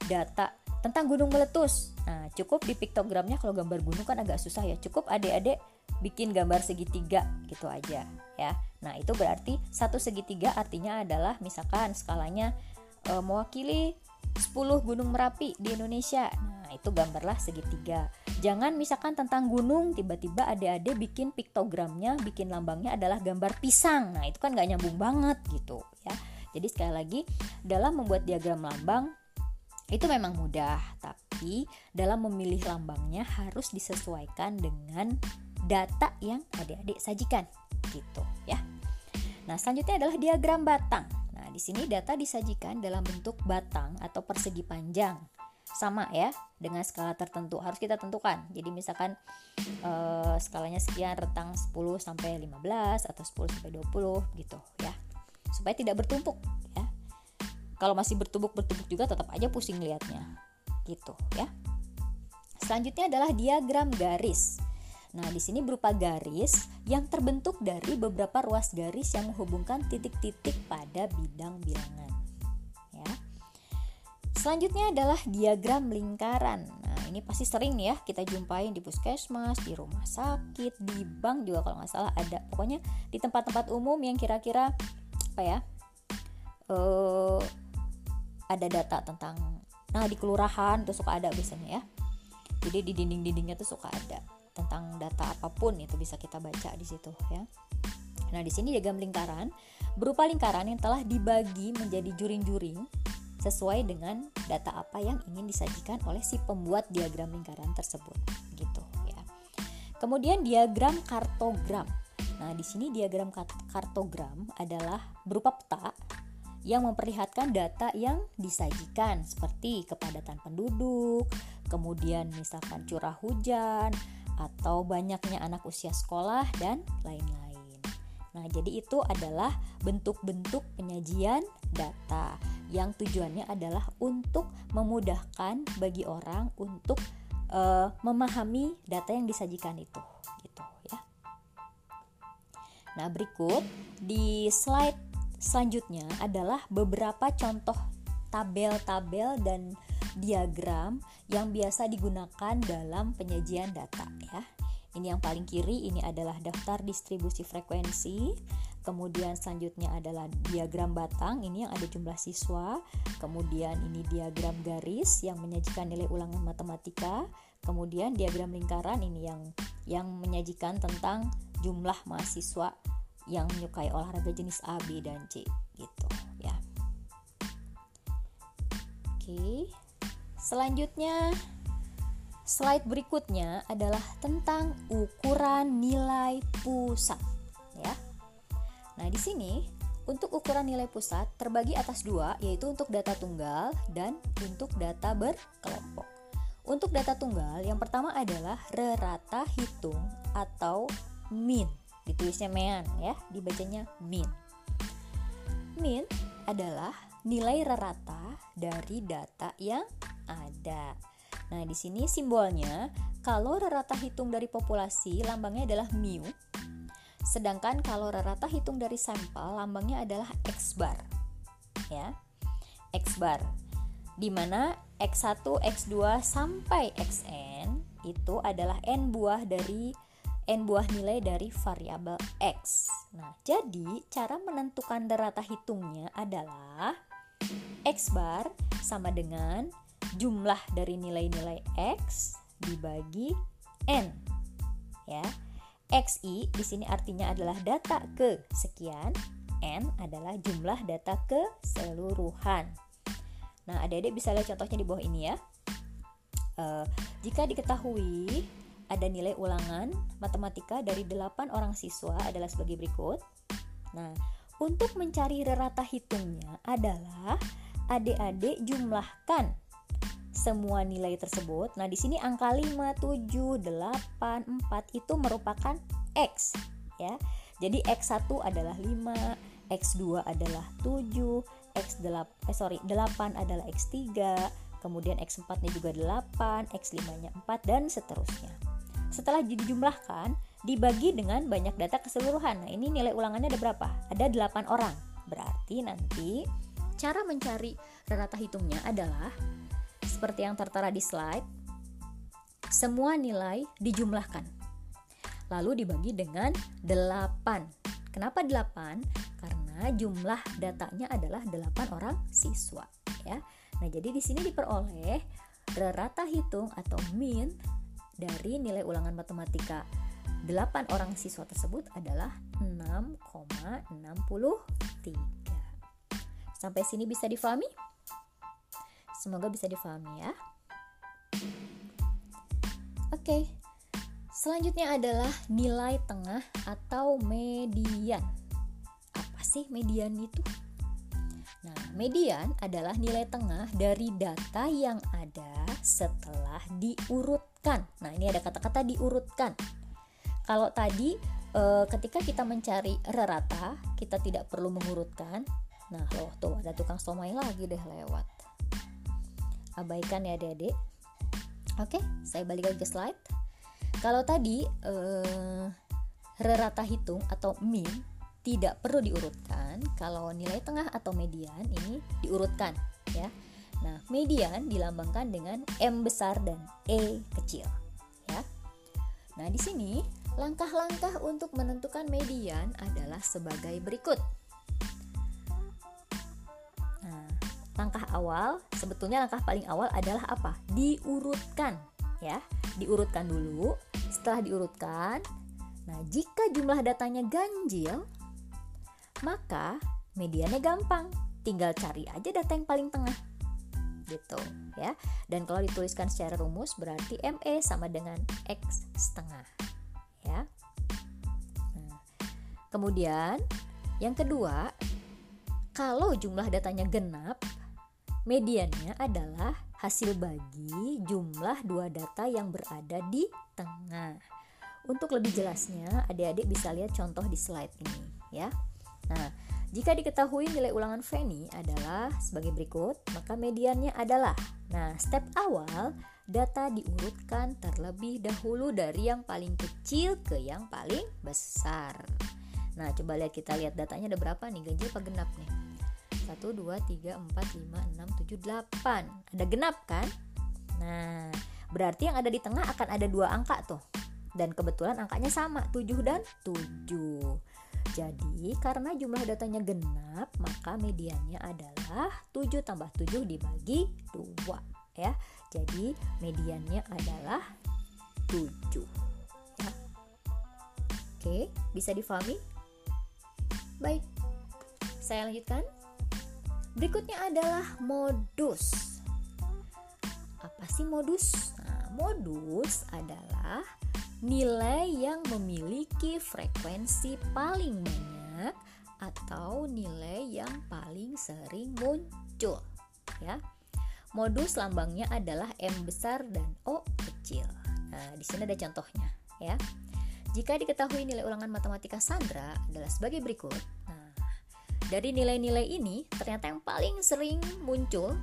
data tentang gunung meletus nah cukup di piktogramnya kalau gambar gunung kan agak susah ya cukup adik-adik bikin gambar segitiga gitu aja ya nah itu berarti satu segitiga artinya adalah misalkan skalanya e, mewakili 10 gunung Merapi di Indonesia. Nah, itu gambarlah segitiga. Jangan misalkan tentang gunung tiba-tiba adik-adik bikin piktogramnya, bikin lambangnya adalah gambar pisang. Nah, itu kan nggak nyambung banget gitu ya. Jadi sekali lagi dalam membuat diagram lambang itu memang mudah, tapi dalam memilih lambangnya harus disesuaikan dengan data yang adik-adik sajikan gitu ya. Nah, selanjutnya adalah diagram batang di sini data disajikan dalam bentuk batang atau persegi panjang. Sama ya, dengan skala tertentu harus kita tentukan. Jadi misalkan uh, skalanya sekian rentang 10 sampai 15 atau 10 sampai 20 gitu ya. Supaya tidak bertumpuk. Kalau masih bertumpuk-bertumpuk juga tetap aja pusing liatnya. Gitu ya. Selanjutnya adalah diagram garis. Nah, di sini berupa garis yang terbentuk dari beberapa ruas garis yang menghubungkan titik-titik pada bidang bilangan. Ya. selanjutnya adalah diagram lingkaran. Nah, ini pasti sering ya kita jumpain di puskesmas, di rumah sakit, di bank juga kalau nggak salah ada. Pokoknya di tempat-tempat umum yang kira-kira apa ya? Uh, ada data tentang nah di kelurahan tuh suka ada biasanya ya. Jadi di dinding-dindingnya tuh suka ada tentang data apa pun itu bisa kita baca di situ ya. Nah, di sini diagram lingkaran berupa lingkaran yang telah dibagi menjadi juring-juring sesuai dengan data apa yang ingin disajikan oleh si pembuat diagram lingkaran tersebut gitu ya. Kemudian diagram kartogram. Nah, di sini diagram kartogram adalah berupa peta yang memperlihatkan data yang disajikan seperti kepadatan penduduk, kemudian misalkan curah hujan atau banyaknya anak usia sekolah dan lain-lain. Nah, jadi itu adalah bentuk-bentuk penyajian data yang tujuannya adalah untuk memudahkan bagi orang untuk uh, memahami data yang disajikan itu gitu ya. Nah, berikut di slide selanjutnya adalah beberapa contoh tabel-tabel dan diagram yang biasa digunakan dalam penyajian data ya. Ini yang paling kiri ini adalah daftar distribusi frekuensi. Kemudian selanjutnya adalah diagram batang ini yang ada jumlah siswa. Kemudian ini diagram garis yang menyajikan nilai ulangan matematika. Kemudian diagram lingkaran ini yang yang menyajikan tentang jumlah mahasiswa yang menyukai olahraga jenis A, B, dan C gitu ya oke selanjutnya slide berikutnya adalah tentang ukuran nilai pusat ya Nah, di sini untuk ukuran nilai pusat terbagi atas dua, yaitu untuk data tunggal dan untuk data berkelompok. Untuk data tunggal, yang pertama adalah rata hitung atau min. Ditulisnya mean ya, dibacanya min. Min adalah nilai rata dari data yang ada. Nah, di sini simbolnya kalau rata hitung dari populasi lambangnya adalah mu, Sedangkan kalau rata hitung dari sampel lambangnya adalah X bar. Ya. X bar. Di mana X1, X2 sampai Xn itu adalah n buah dari n buah nilai dari variabel x. Nah, jadi cara menentukan rata hitungnya adalah x bar sama dengan jumlah dari nilai-nilai x dibagi n. Ya. XI di sini artinya adalah data ke sekian, N adalah jumlah data keseluruhan. Nah, adik-adik bisa lihat contohnya di bawah ini ya. Uh, jika diketahui ada nilai ulangan matematika dari 8 orang siswa adalah sebagai berikut. Nah, untuk mencari rata hitungnya adalah adik-adik jumlahkan semua nilai tersebut. Nah, di sini angka 5, 7, 8, 4 itu merupakan X ya. Jadi X1 adalah 5, X2 adalah 7, X8 eh sorry, 8 adalah X3, kemudian X4-nya juga 8, X5-nya 4 dan seterusnya. Setelah dijumlahkan, dibagi dengan banyak data keseluruhan. Nah, ini nilai ulangannya ada berapa? Ada 8 orang. Berarti nanti cara mencari rata hitungnya adalah seperti yang tertera di slide, semua nilai dijumlahkan. Lalu dibagi dengan 8. Kenapa 8? Karena jumlah datanya adalah 8 orang siswa, ya. Nah, jadi di sini diperoleh rata hitung atau min dari nilai ulangan matematika 8 orang siswa tersebut adalah 6,63. Sampai sini bisa difahami? Semoga bisa difahami ya. Oke. Selanjutnya adalah nilai tengah atau median. Apa sih median itu? Nah, median adalah nilai tengah dari data yang ada setelah diurutkan. Nah, ini ada kata-kata diurutkan. Kalau tadi e, ketika kita mencari rata, kita tidak perlu mengurutkan. Nah, loh tuh ada tukang somai lagi deh lewat abaikan ya adik-adik oke saya balik lagi ke slide kalau tadi eh, rata hitung atau min tidak perlu diurutkan kalau nilai tengah atau median ini diurutkan ya Nah, median dilambangkan dengan M besar dan E kecil, ya. Nah, di sini langkah-langkah untuk menentukan median adalah sebagai berikut. Nah, langkah awal, sebetulnya langkah paling awal adalah apa? Diurutkan, ya. Diurutkan dulu. Setelah diurutkan, nah jika jumlah datanya ganjil, maka mediannya gampang. Tinggal cari aja data yang paling tengah gitu ya. Dan kalau dituliskan secara rumus berarti ME sama dengan X setengah ya. Nah, kemudian yang kedua kalau jumlah datanya genap mediannya adalah hasil bagi jumlah dua data yang berada di tengah. Untuk lebih jelasnya adik-adik bisa lihat contoh di slide ini ya. Nah jika diketahui nilai ulangan Fanny adalah sebagai berikut, maka mediannya adalah. Nah, step awal data diurutkan terlebih dahulu dari yang paling kecil ke yang paling besar. Nah, coba lihat kita lihat datanya ada berapa nih, ganjil apa genap nih? 1 2 3 4 5 6 7 8. Ada genap kan? Nah, berarti yang ada di tengah akan ada dua angka tuh. Dan kebetulan angkanya sama, 7 dan 7. Jadi, karena jumlah datanya genap, maka mediannya adalah 7 tambah 7 dibagi 2 ya. Jadi, mediannya adalah 7. Ya. Oke, bisa difahami? Baik. Saya lanjutkan. Berikutnya adalah modus. Apa sih modus? Nah, modus adalah nilai yang memiliki frekuensi paling banyak atau nilai yang paling sering muncul ya. Modus lambangnya adalah M besar dan O kecil. Nah, di sini ada contohnya ya. Jika diketahui nilai ulangan matematika Sandra adalah sebagai berikut. Nah, dari nilai-nilai ini ternyata yang paling sering muncul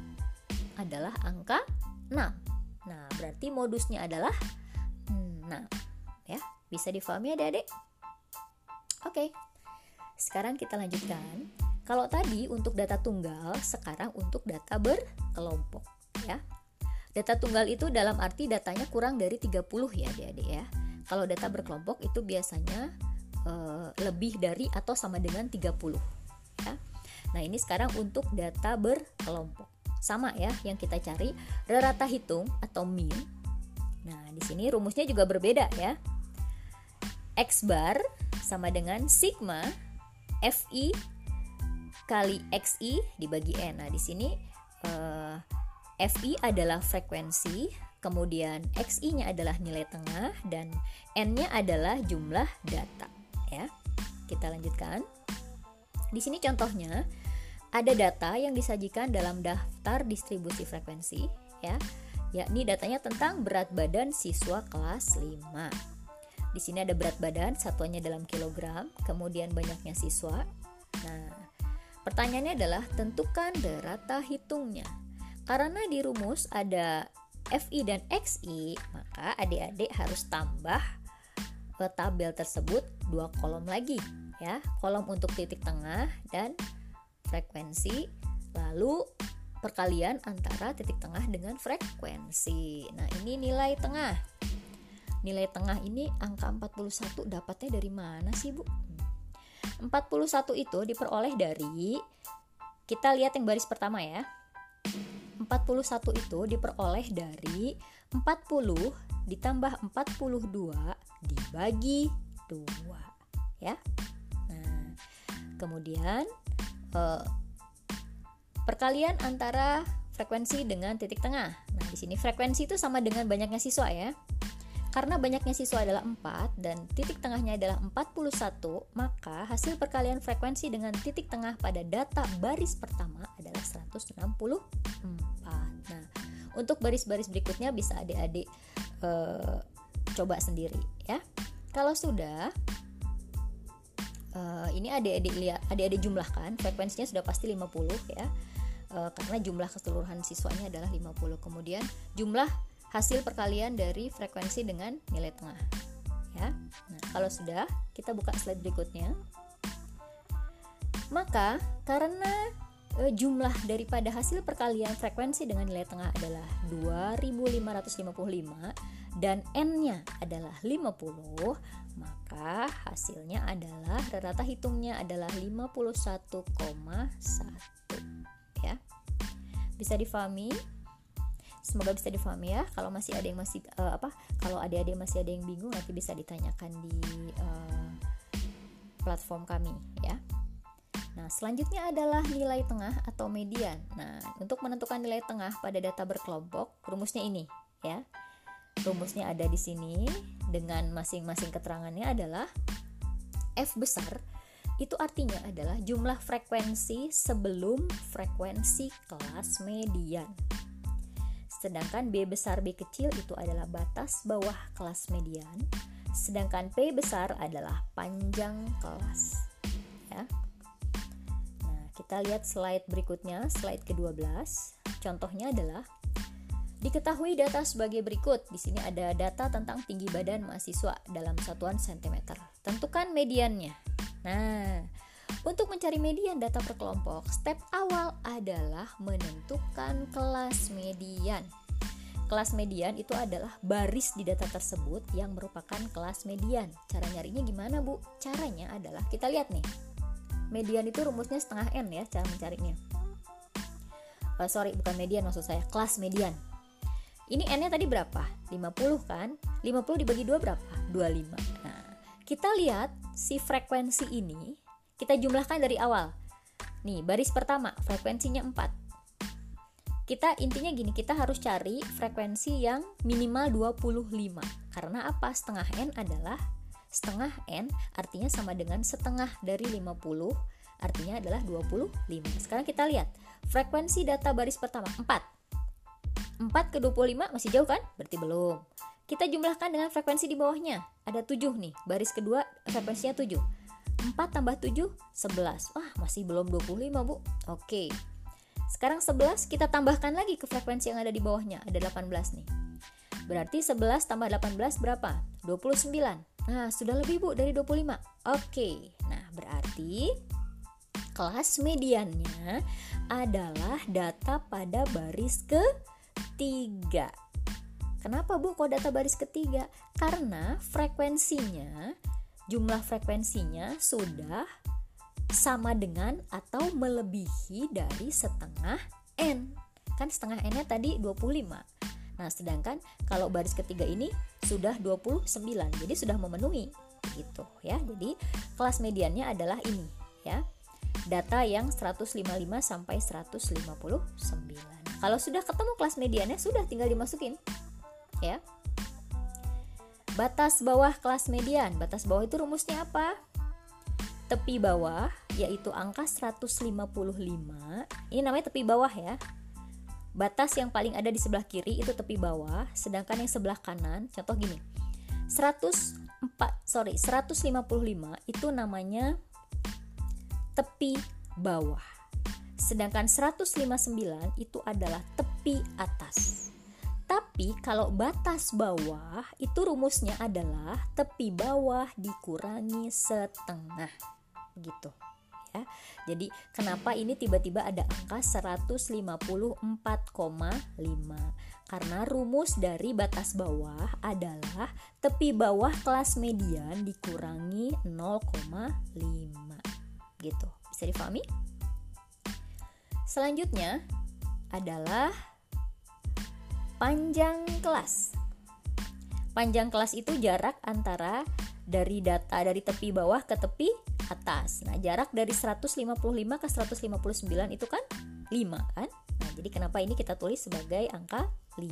adalah angka 6. Nah, berarti modusnya adalah 6 ya bisa difahami adik-adik? Oke sekarang kita lanjutkan. Kalau tadi untuk data tunggal sekarang untuk data berkelompok ya. Data tunggal itu dalam arti datanya kurang dari 30 ya adik-adik ya. Kalau data berkelompok itu biasanya e, lebih dari atau sama dengan 30 ya. Nah ini sekarang untuk data berkelompok. Sama ya yang kita cari rata hitung atau mean nah di sini rumusnya juga berbeda ya X bar sama dengan sigma FI kali XI dibagi N. Nah, di sini uh, eh, FI adalah frekuensi, kemudian XI-nya adalah nilai tengah dan N-nya adalah jumlah data, ya. Kita lanjutkan. Di sini contohnya ada data yang disajikan dalam daftar distribusi frekuensi, ya. Yakni datanya tentang berat badan siswa kelas 5. Di sini ada berat badan, satuannya dalam kilogram, kemudian banyaknya siswa. Nah, pertanyaannya adalah tentukan derata hitungnya. Karena di rumus ada FI dan XI, maka adik-adik harus tambah ke tabel tersebut dua kolom lagi ya. Kolom untuk titik tengah dan frekuensi, lalu perkalian antara titik tengah dengan frekuensi. Nah, ini nilai tengah nilai tengah ini angka 41 dapatnya dari mana sih Bu? 41 itu diperoleh dari kita lihat yang baris pertama ya. 41 itu diperoleh dari 40 ditambah 42 dibagi 2 ya. Nah, kemudian eh, perkalian antara frekuensi dengan titik tengah. Nah, di sini frekuensi itu sama dengan banyaknya siswa ya. Karena banyaknya siswa adalah 4 dan titik tengahnya adalah 41, maka hasil perkalian frekuensi dengan titik tengah pada data baris pertama adalah 164. Nah, untuk baris-baris berikutnya bisa adik-adik uh, coba sendiri ya. Kalau sudah uh, ini adik-adik lihat adik-adik jumlahkan frekuensinya sudah pasti 50 ya. Uh, karena jumlah keseluruhan siswanya adalah 50. Kemudian jumlah hasil perkalian dari frekuensi dengan nilai tengah. Ya. Nah, kalau sudah, kita buka slide berikutnya. Maka, karena e, jumlah daripada hasil perkalian frekuensi dengan nilai tengah adalah 2555 dan n-nya adalah 50, maka hasilnya adalah rata hitungnya adalah 51,1 ya. Bisa difahami? Semoga bisa difahami ya. Kalau masih ada yang masih uh, apa? Kalau adik-adik masih ada yang bingung nanti bisa ditanyakan di uh, platform kami ya. Nah, selanjutnya adalah nilai tengah atau median. Nah, untuk menentukan nilai tengah pada data berkelompok, rumusnya ini ya. Rumusnya ada di sini dengan masing-masing keterangannya adalah F besar itu artinya adalah jumlah frekuensi sebelum frekuensi kelas median. Sedangkan B besar B kecil itu adalah batas bawah kelas median, sedangkan P besar adalah panjang kelas. Ya. Nah, kita lihat slide berikutnya, slide ke-12. Contohnya adalah Diketahui data sebagai berikut. Di sini ada data tentang tinggi badan mahasiswa dalam satuan sentimeter. Tentukan mediannya. Nah, untuk mencari median data per kelompok, step awal adalah menentukan kelas median. Kelas median itu adalah baris di data tersebut yang merupakan kelas median. Cara nyarinya gimana, Bu? Caranya adalah kita lihat nih. Median itu rumusnya setengah N ya cara mencarinya. Uh, sorry, bukan median maksud saya, kelas median. Ini N-nya tadi berapa? 50 kan? 50 dibagi 2 berapa? 25. Nah, kita lihat si frekuensi ini kita jumlahkan dari awal. Nih, baris pertama frekuensinya 4. Kita intinya gini, kita harus cari frekuensi yang minimal 25. Karena apa? Setengah N adalah setengah N artinya sama dengan setengah dari 50 artinya adalah 25. Sekarang kita lihat frekuensi data baris pertama 4 4 ke 25 masih jauh kan? Berarti belum. Kita jumlahkan dengan frekuensi di bawahnya. Ada 7 nih, baris kedua frekuensinya 7. 4 tambah 7, 11. Wah, masih belum 25, Bu. Oke. Sekarang 11 kita tambahkan lagi ke frekuensi yang ada di bawahnya. Ada 18 nih. Berarti 11 tambah 18 berapa? 29. Nah, sudah lebih Bu dari 25. Oke. Nah, berarti kelas mediannya adalah data pada baris ke ketiga. Kenapa Bu kok data baris ketiga? Karena frekuensinya, jumlah frekuensinya sudah sama dengan atau melebihi dari setengah N. Kan setengah N-nya tadi 25. Nah, sedangkan kalau baris ketiga ini sudah 29. Jadi sudah memenuhi gitu ya. Jadi kelas mediannya adalah ini ya. Data yang 155 sampai 159. Kalau sudah ketemu kelas mediannya sudah tinggal dimasukin. Ya. Batas bawah kelas median. Batas bawah itu rumusnya apa? Tepi bawah yaitu angka 155. Ini namanya tepi bawah ya. Batas yang paling ada di sebelah kiri itu tepi bawah, sedangkan yang sebelah kanan contoh gini. 104 sorry 155 itu namanya tepi bawah Sedangkan 159 itu adalah tepi atas. Tapi kalau batas bawah itu rumusnya adalah tepi bawah dikurangi setengah. Gitu. Ya. Jadi kenapa ini tiba-tiba ada angka 154,5? Karena rumus dari batas bawah adalah tepi bawah kelas median dikurangi 0,5. Gitu. Bisa difahami? Selanjutnya adalah panjang kelas. Panjang kelas itu jarak antara dari data dari tepi bawah ke tepi atas. Nah, jarak dari 155 ke 159 itu kan 5 kan? Nah, jadi kenapa ini kita tulis sebagai angka 5.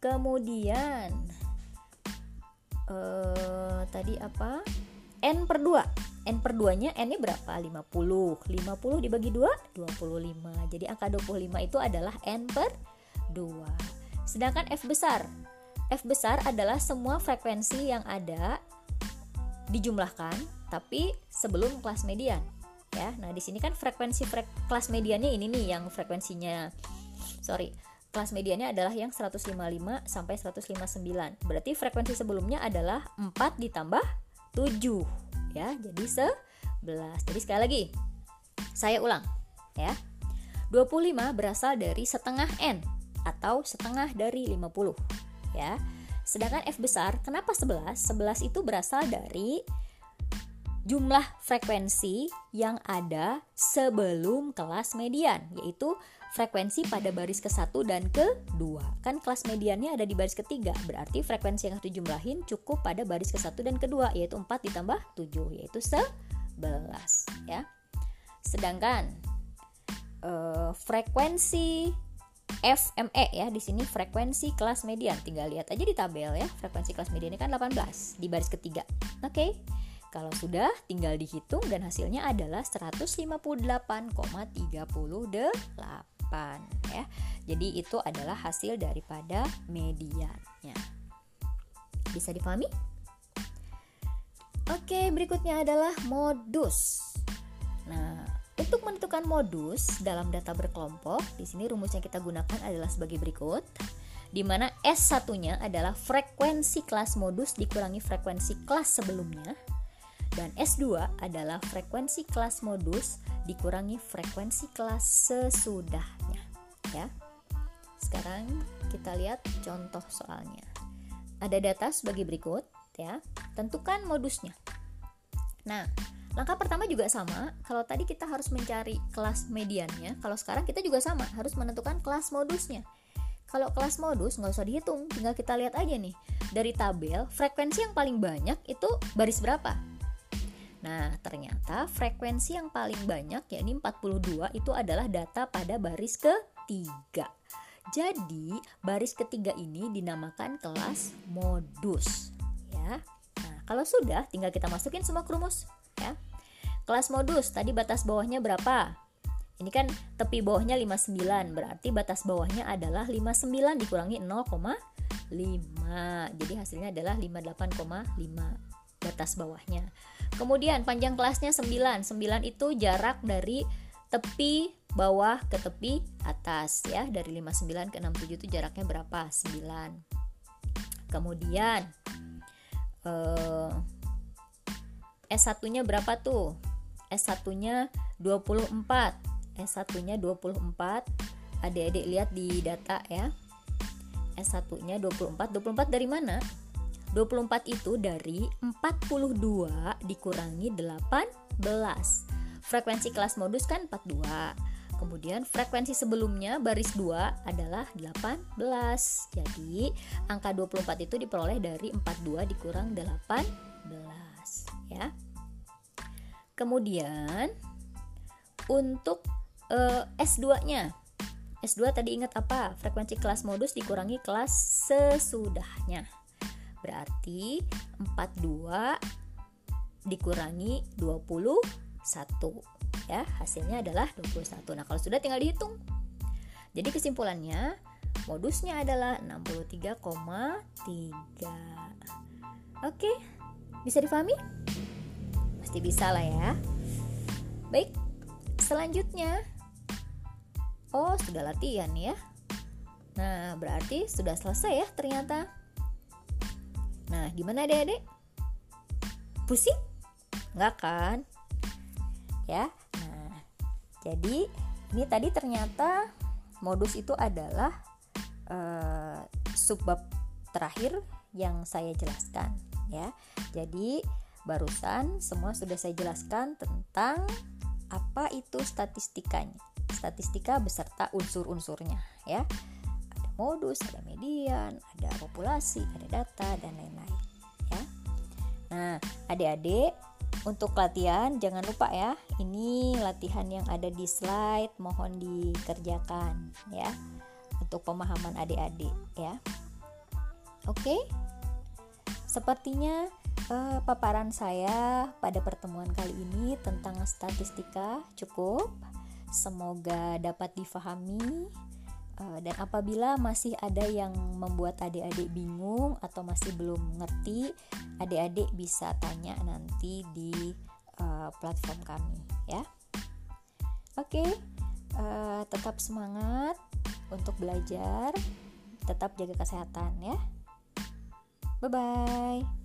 Kemudian eh tadi apa? N per 2 N per 2 nya N nya berapa? 50 50 dibagi 2 25 Jadi angka 25 itu adalah N per 2 Sedangkan F besar F besar adalah semua frekuensi yang ada dijumlahkan tapi sebelum kelas median ya. Nah, di sini kan frekuensi frek, kelas mediannya ini nih yang frekuensinya sorry, kelas mediannya adalah yang 155 sampai 159. Berarti frekuensi sebelumnya adalah 4 ditambah 7 ya jadi 11 jadi sekali lagi Saya ulang ya. 25 berasal dari setengah N atau setengah dari 50 ya. Sedangkan F besar, kenapa 11? 11 itu berasal dari jumlah frekuensi yang ada sebelum kelas median, yaitu frekuensi pada baris ke-1 dan ke-2. Kan kelas mediannya ada di baris ketiga, berarti frekuensi yang harus dijumlahin cukup pada baris ke-1 dan ke-2, yaitu 4 ditambah 7, yaitu 11 ya. Sedangkan uh, frekuensi FME ya di sini frekuensi kelas median. Tinggal lihat aja di tabel ya frekuensi kelas median ini kan 18 di baris ketiga. Oke okay? kalau sudah tinggal dihitung dan hasilnya adalah 158,38 ya. Jadi itu adalah hasil daripada mediannya. Bisa dipahami oke berikutnya adalah modus. Nah untuk menentukan modus dalam data berkelompok, di sini rumus yang kita gunakan adalah sebagai berikut di mana S1-nya adalah frekuensi kelas modus dikurangi frekuensi kelas sebelumnya dan S2 adalah frekuensi kelas modus dikurangi frekuensi kelas sesudahnya ya. Sekarang kita lihat contoh soalnya. Ada data sebagai berikut ya. Tentukan modusnya. Nah, Langkah pertama juga sama, kalau tadi kita harus mencari kelas mediannya, kalau sekarang kita juga sama, harus menentukan kelas modusnya. Kalau kelas modus nggak usah dihitung, tinggal kita lihat aja nih. Dari tabel, frekuensi yang paling banyak itu baris berapa? Nah, ternyata frekuensi yang paling banyak yakni 42 itu adalah data pada baris ketiga. Jadi, baris ketiga ini dinamakan kelas modus, ya. Nah, kalau sudah tinggal kita masukin semua ke rumus ya. Kelas modus tadi batas bawahnya berapa? Ini kan tepi bawahnya 59, berarti batas bawahnya adalah 59 dikurangi 0,5. Jadi hasilnya adalah 58,5 batas bawahnya. Kemudian panjang kelasnya 9. 9 itu jarak dari tepi bawah ke tepi atas ya. Dari 59 ke 67 itu jaraknya berapa? 9. Kemudian eh S1-nya berapa tuh? S1-nya 24. S1-nya 24. Adik-adik lihat di data ya. S1-nya 24. 24 dari mana? 24 itu dari 42 dikurangi 18. Frekuensi kelas modus kan 42. Kemudian frekuensi sebelumnya baris 2 adalah 18. Jadi angka 24 itu diperoleh dari 42 dikurang 18 ya. Kemudian untuk uh, eh, S2-nya. S2 tadi ingat apa? Frekuensi kelas modus dikurangi kelas sesudahnya. Berarti 42 dikurangi 21 ya, hasilnya adalah 21. Nah, kalau sudah tinggal dihitung. Jadi kesimpulannya modusnya adalah 63,3. Oke, bisa difahami? Pasti bisa lah ya. Baik, selanjutnya. Oh, sudah latihan ya. Nah, berarti sudah selesai ya ternyata. Nah, gimana adik-adik? Pusing? Enggak kan? Ya. Nah, jadi ini tadi ternyata modus itu adalah uh, subbab terakhir yang saya jelaskan ya. Jadi Barusan semua sudah saya jelaskan tentang apa itu statistikanya. Statistika beserta unsur-unsurnya ya. Ada modus, ada median, ada populasi, ada data dan lain-lain ya. Nah, adik-adik untuk latihan jangan lupa ya. Ini latihan yang ada di slide mohon dikerjakan ya. Untuk pemahaman adik-adik ya. Oke. Sepertinya uh, paparan saya pada pertemuan kali ini tentang statistika cukup. Semoga dapat difahami. Uh, dan apabila masih ada yang membuat adik-adik bingung atau masih belum ngerti, adik-adik bisa tanya nanti di uh, platform kami, ya. Oke, okay, uh, tetap semangat untuk belajar, tetap jaga kesehatan, ya. Bye bye.